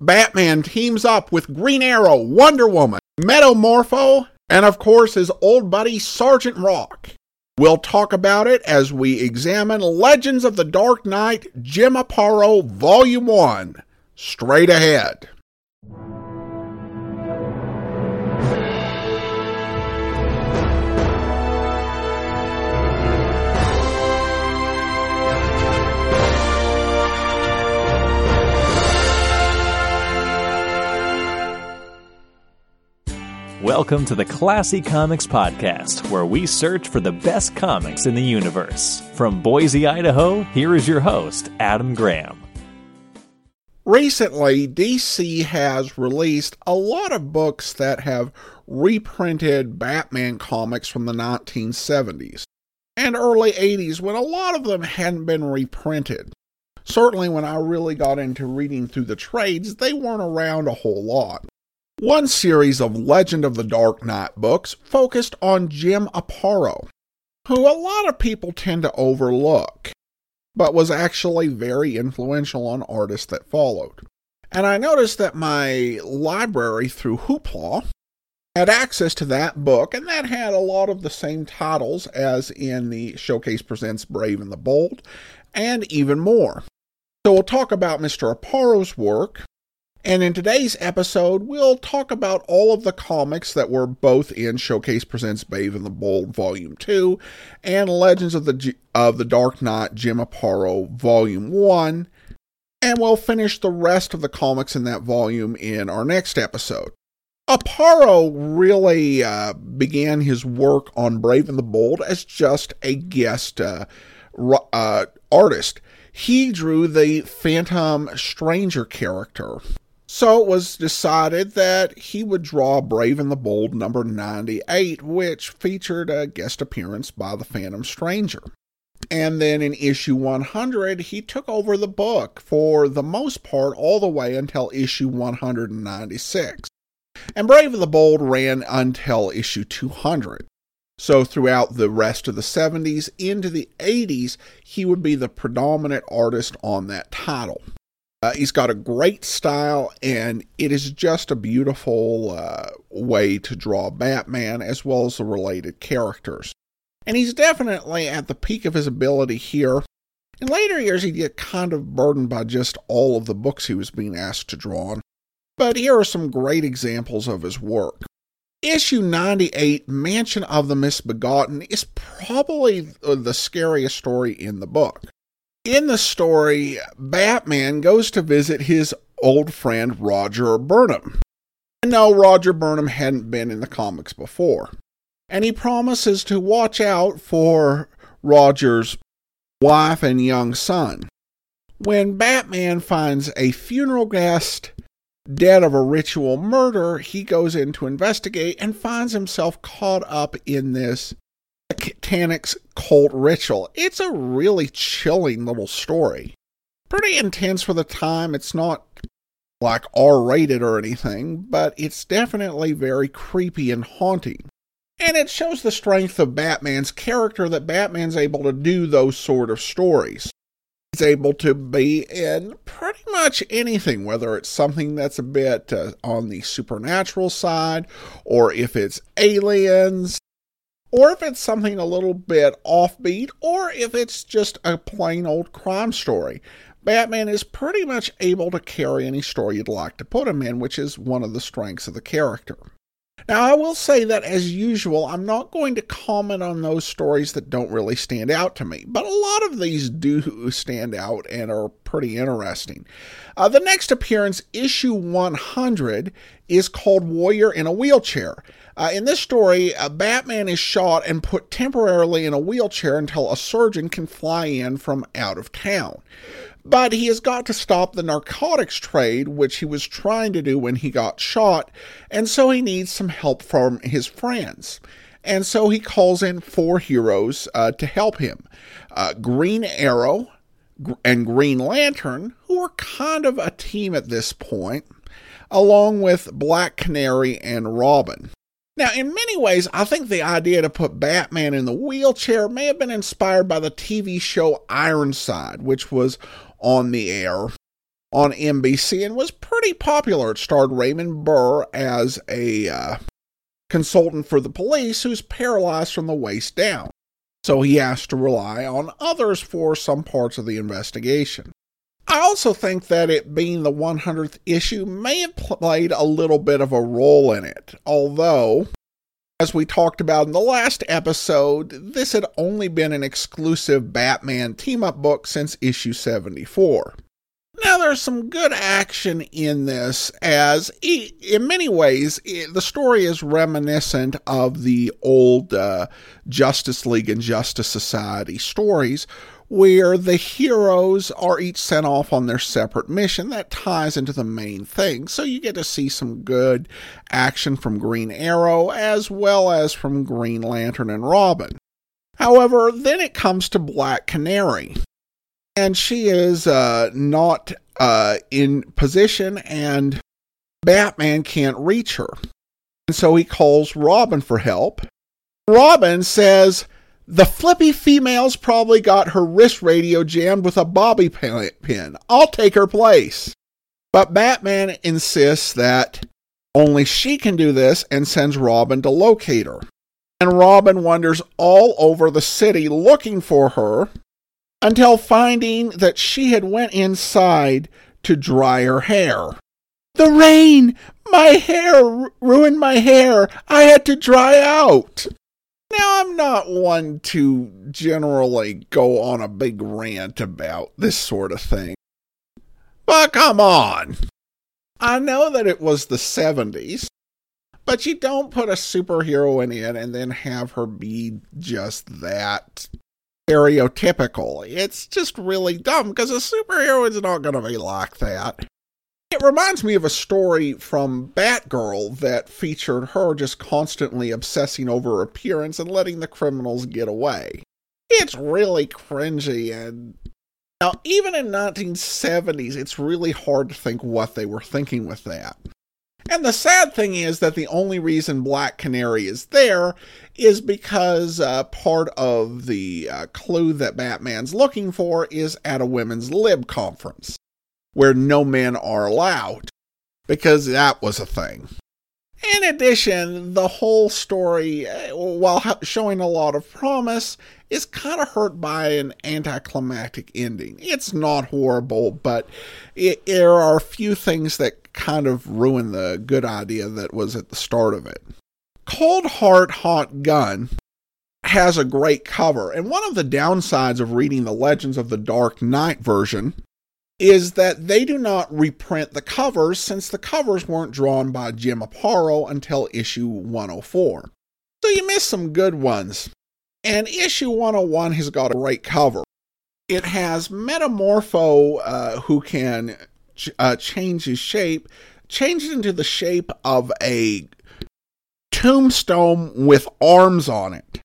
Batman teams up with Green Arrow, Wonder Woman, Metamorpho, and of course his old buddy Sergeant Rock. We'll talk about it as we examine Legends of the Dark Knight Jim Aparo Volume 1. Straight ahead. Welcome to the Classy Comics Podcast, where we search for the best comics in the universe. From Boise, Idaho, here is your host, Adam Graham. Recently, DC has released a lot of books that have reprinted Batman comics from the 1970s and early 80s when a lot of them hadn't been reprinted. Certainly, when I really got into reading through the trades, they weren't around a whole lot. One series of Legend of the Dark Knight books focused on Jim Aparo, who a lot of people tend to overlook, but was actually very influential on artists that followed. And I noticed that my library through Hoopla had access to that book, and that had a lot of the same titles as in the Showcase Presents Brave and the Bold, and even more. So we'll talk about Mr. Aparo's work, and in today's episode, we'll talk about all of the comics that were both in Showcase Presents Brave and the Bold Volume 2 and Legends of the G- of the Dark Knight Jim Aparo Volume 1. And we'll finish the rest of the comics in that volume in our next episode. Aparo really uh, began his work on Brave and the Bold as just a guest uh, uh, artist. He drew the Phantom Stranger character so it was decided that he would draw Brave and the Bold number 98, which featured a guest appearance by the Phantom Stranger. And then in issue 100, he took over the book for the most part all the way until issue 196. And Brave and the Bold ran until issue 200. So throughout the rest of the 70s into the 80s, he would be the predominant artist on that title. Uh, he's got a great style, and it is just a beautiful uh, way to draw Batman as well as the related characters. And he's definitely at the peak of his ability here. In later years, he'd get kind of burdened by just all of the books he was being asked to draw on. But here are some great examples of his work. Issue 98, Mansion of the Misbegotten, is probably the scariest story in the book. In the story, Batman goes to visit his old friend Roger Burnham. And no, Roger Burnham hadn't been in the comics before. And he promises to watch out for Roger's wife and young son. When Batman finds a funeral guest dead of a ritual murder, he goes in to investigate and finds himself caught up in this Titanic's cult ritual. It's a really chilling little story. Pretty intense for the time. It's not like R rated or anything, but it's definitely very creepy and haunting. And it shows the strength of Batman's character that Batman's able to do those sort of stories. He's able to be in pretty much anything, whether it's something that's a bit uh, on the supernatural side, or if it's aliens, or if it's something a little bit offbeat, or if it's just a plain old crime story. Batman is pretty much able to carry any story you'd like to put him in, which is one of the strengths of the character. Now, I will say that as usual, I'm not going to comment on those stories that don't really stand out to me, but a lot of these do stand out and are pretty interesting. Uh, the next appearance, issue 100, is called Warrior in a Wheelchair. Uh, in this story, uh, Batman is shot and put temporarily in a wheelchair until a surgeon can fly in from out of town. But he has got to stop the narcotics trade, which he was trying to do when he got shot, and so he needs some help from his friends. And so he calls in four heroes uh, to help him uh, Green Arrow and Green Lantern, who are kind of a team at this point, along with Black Canary and Robin. Now, in many ways, I think the idea to put Batman in the wheelchair may have been inspired by the TV show Ironside, which was on the air on NBC and was pretty popular. It starred Raymond Burr as a uh, consultant for the police who's paralyzed from the waist down. So he has to rely on others for some parts of the investigation. I also think that it being the 100th issue may have played a little bit of a role in it, although, as we talked about in the last episode, this had only been an exclusive Batman team up book since issue 74. Now, there's some good action in this, as in many ways, the story is reminiscent of the old uh, Justice League and Justice Society stories, where the heroes are each sent off on their separate mission that ties into the main thing. So you get to see some good action from Green Arrow as well as from Green Lantern and Robin. However, then it comes to Black Canary. And she is uh, not uh, in position, and Batman can't reach her. And so he calls Robin for help. Robin says, the flippy female's probably got her wrist radio jammed with a bobby pin. I'll take her place. But Batman insists that only she can do this and sends Robin to locate her. And Robin wanders all over the city looking for her until finding that she had went inside to dry her hair. The rain! My hair ruined my hair. I had to dry out. Now, I'm not one to generally go on a big rant about this sort of thing. But come on. I know that it was the 70s, but you don't put a superhero in it and then have her be just that stereotypical. It's just really dumb because a superhero is not going to be like that. It reminds me of a story from Batgirl that featured her just constantly obsessing over her appearance and letting the criminals get away. It's really cringy and now even in 1970s it's really hard to think what they were thinking with that. And the sad thing is that the only reason Black Canary is there is because uh, part of the uh, clue that Batman's looking for is at a women's lib conference where no men are allowed, because that was a thing. In addition, the whole story, uh, while showing a lot of promise, is kind of hurt by an anticlimactic ending. It's not horrible, but it, there are a few things that kind of ruin the good idea that was at the start of it. Cold Heart Hot Gun has a great cover, and one of the downsides of reading the Legends of the Dark Knight version is that they do not reprint the covers since the covers weren't drawn by Jim Aparo until issue 104. So you miss some good ones. And issue 101 has got a great cover. It has Metamorpho, uh, who can ch- uh, change his shape, change it into the shape of a tombstone with arms on it.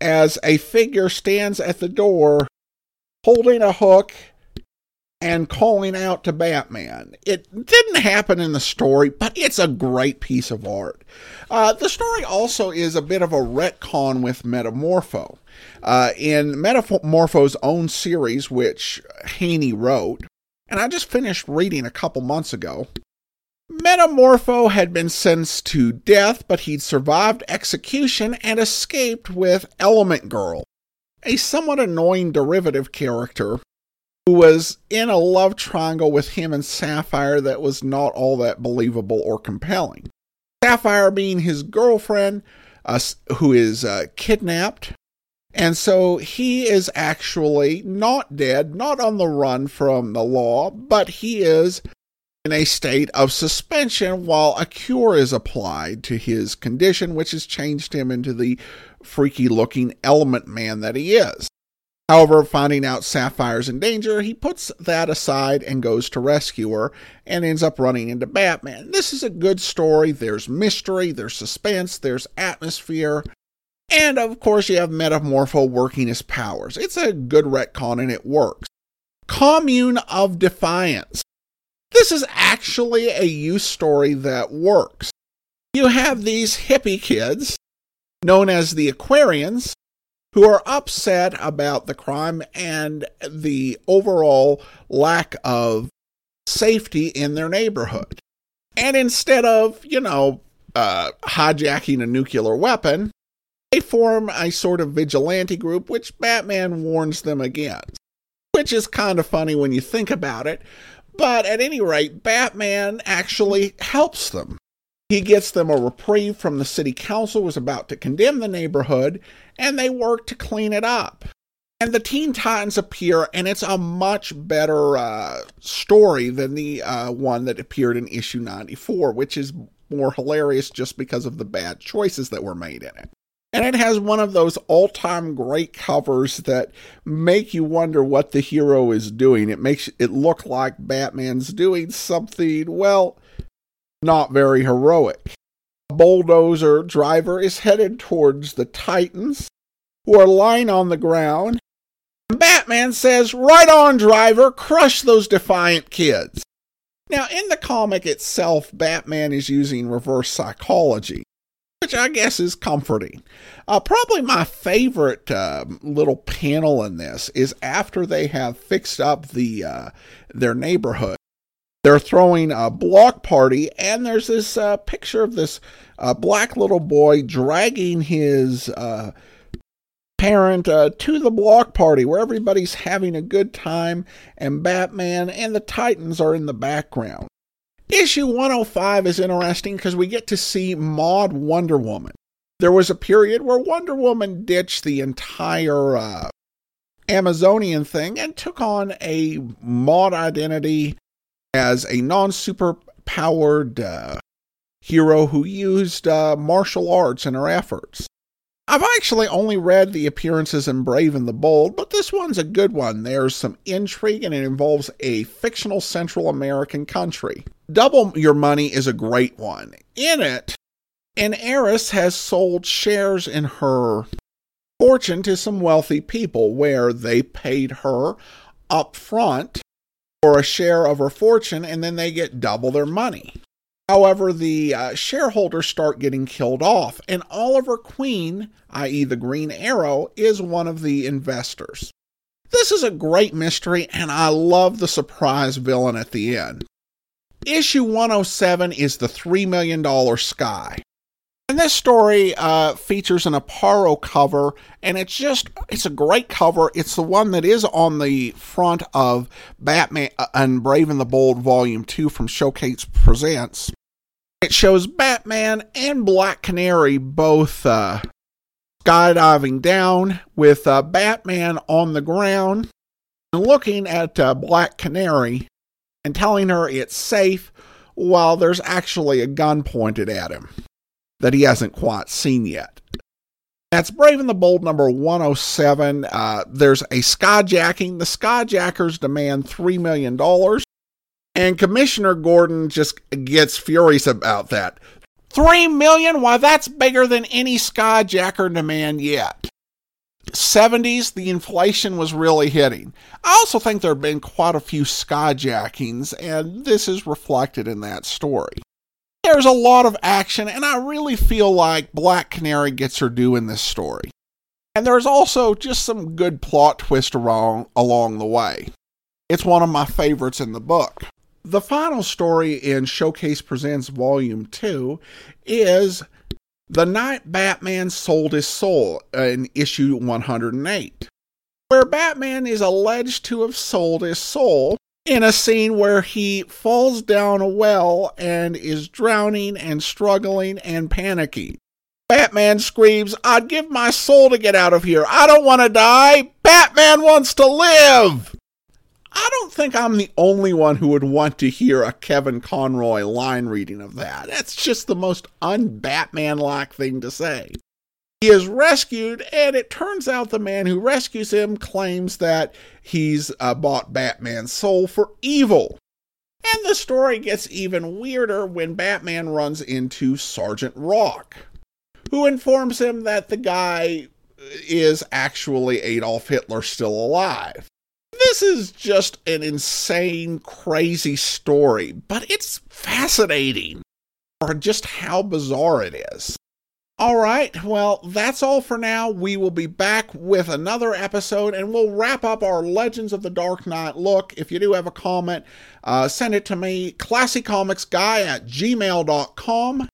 As a figure stands at the door holding a hook and calling out to Batman. It didn't happen in the story, but it's a great piece of art. Uh, the story also is a bit of a retcon with Metamorpho. Uh, in Metamorpho's own series, which Haney wrote, and I just finished reading a couple months ago, Metamorpho had been sentenced to death, but he'd survived execution and escaped with Element Girl, a somewhat annoying derivative character who was in a love triangle with him and Sapphire that was not all that believable or compelling. Sapphire being his girlfriend, uh, who is uh, kidnapped. And so he is actually not dead, not on the run from the law, but he is in a state of suspension while a cure is applied to his condition, which has changed him into the freaky looking element man that he is. However, finding out Sapphire's in danger, he puts that aside and goes to rescue her and ends up running into Batman. This is a good story. There's mystery, there's suspense, there's atmosphere. And of course, you have Metamorpho working his powers. It's a good retcon and it works. Commune of Defiance. This is actually a youth story that works. You have these hippie kids, known as the Aquarians, who are upset about the crime and the overall lack of safety in their neighborhood. And instead of, you know, uh, hijacking a nuclear weapon, they form a sort of vigilante group, which Batman warns them against. Which is kind of funny when you think about it. But at any rate, Batman actually helps them. He gets them a reprieve from the city council was about to condemn the neighborhood, and they work to clean it up. And the Teen Titans appear, and it's a much better uh, story than the uh, one that appeared in issue 94, which is more hilarious just because of the bad choices that were made in it. And it has one of those all time great covers that make you wonder what the hero is doing. It makes it look like Batman's doing something, well, not very heroic. Bulldozer driver is headed towards the Titans, who are lying on the ground. And Batman says, Right on, driver, crush those defiant kids. Now, in the comic itself, Batman is using reverse psychology, which I guess is comforting. Uh, probably my favorite uh, little panel in this is after they have fixed up the uh, their neighborhood. They're throwing a block party, and there's this uh, picture of this uh, black little boy dragging his uh, parent uh, to the block party where everybody's having a good time, and Batman and the Titans are in the background. Issue 105 is interesting because we get to see Mod Wonder Woman. There was a period where Wonder Woman ditched the entire uh, Amazonian thing and took on a Mod identity as a non super powered uh, hero who used uh, martial arts in her efforts. I've actually only read the appearances in Brave and the Bold, but this one's a good one. There's some intrigue and it involves a fictional Central American country. Double Your Money is a great one. In it, an heiress has sold shares in her fortune to some wealthy people where they paid her up front for a share of her fortune and then they get double their money. However, the uh, shareholders start getting killed off, and Oliver Queen, i.e., the Green Arrow, is one of the investors. This is a great mystery, and I love the surprise villain at the end. Issue 107 is the $3 million Sky. And this story uh, features an Aparo cover, and it's just, it's a great cover. It's the one that is on the front of Batman uh, and Brave and the Bold Volume 2 from Showcase Presents. It shows Batman and Black Canary both uh, skydiving down with uh, Batman on the ground and looking at uh, Black Canary and telling her it's safe while there's actually a gun pointed at him that he hasn't quite seen yet. That's Brave and the Bold number 107. Uh, there's a skyjacking. The skyjackers demand $3 million. And Commissioner Gordon just gets furious about that. Three million? Why, that's bigger than any skyjacker demand yet. 70s, the inflation was really hitting. I also think there have been quite a few skyjackings, and this is reflected in that story. There's a lot of action, and I really feel like Black Canary gets her due in this story. And there's also just some good plot twist along, along the way. It's one of my favorites in the book. The final story in Showcase Presents Volume 2 is The Night Batman Sold His Soul in issue 108, where Batman is alleged to have sold his soul in a scene where he falls down a well and is drowning and struggling and panicking. Batman screams, I'd give my soul to get out of here. I don't want to die. Batman wants to live. I don't think I'm the only one who would want to hear a Kevin Conroy line reading of that. That's just the most un Batman like thing to say. He is rescued, and it turns out the man who rescues him claims that he's uh, bought Batman's soul for evil. And the story gets even weirder when Batman runs into Sergeant Rock, who informs him that the guy is actually Adolf Hitler still alive. This is just an insane, crazy story, but it's fascinating for just how bizarre it is. All right, well, that's all for now. We will be back with another episode and we'll wrap up our Legends of the Dark Knight look. If you do have a comment, uh, send it to me, classycomicsguy at gmail.com.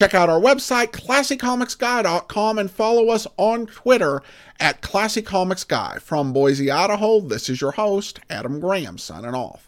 Check out our website, classycomicsguy.com, and follow us on Twitter at classycomicsguy. From Boise, Idaho, this is your host, Adam Graham, signing off.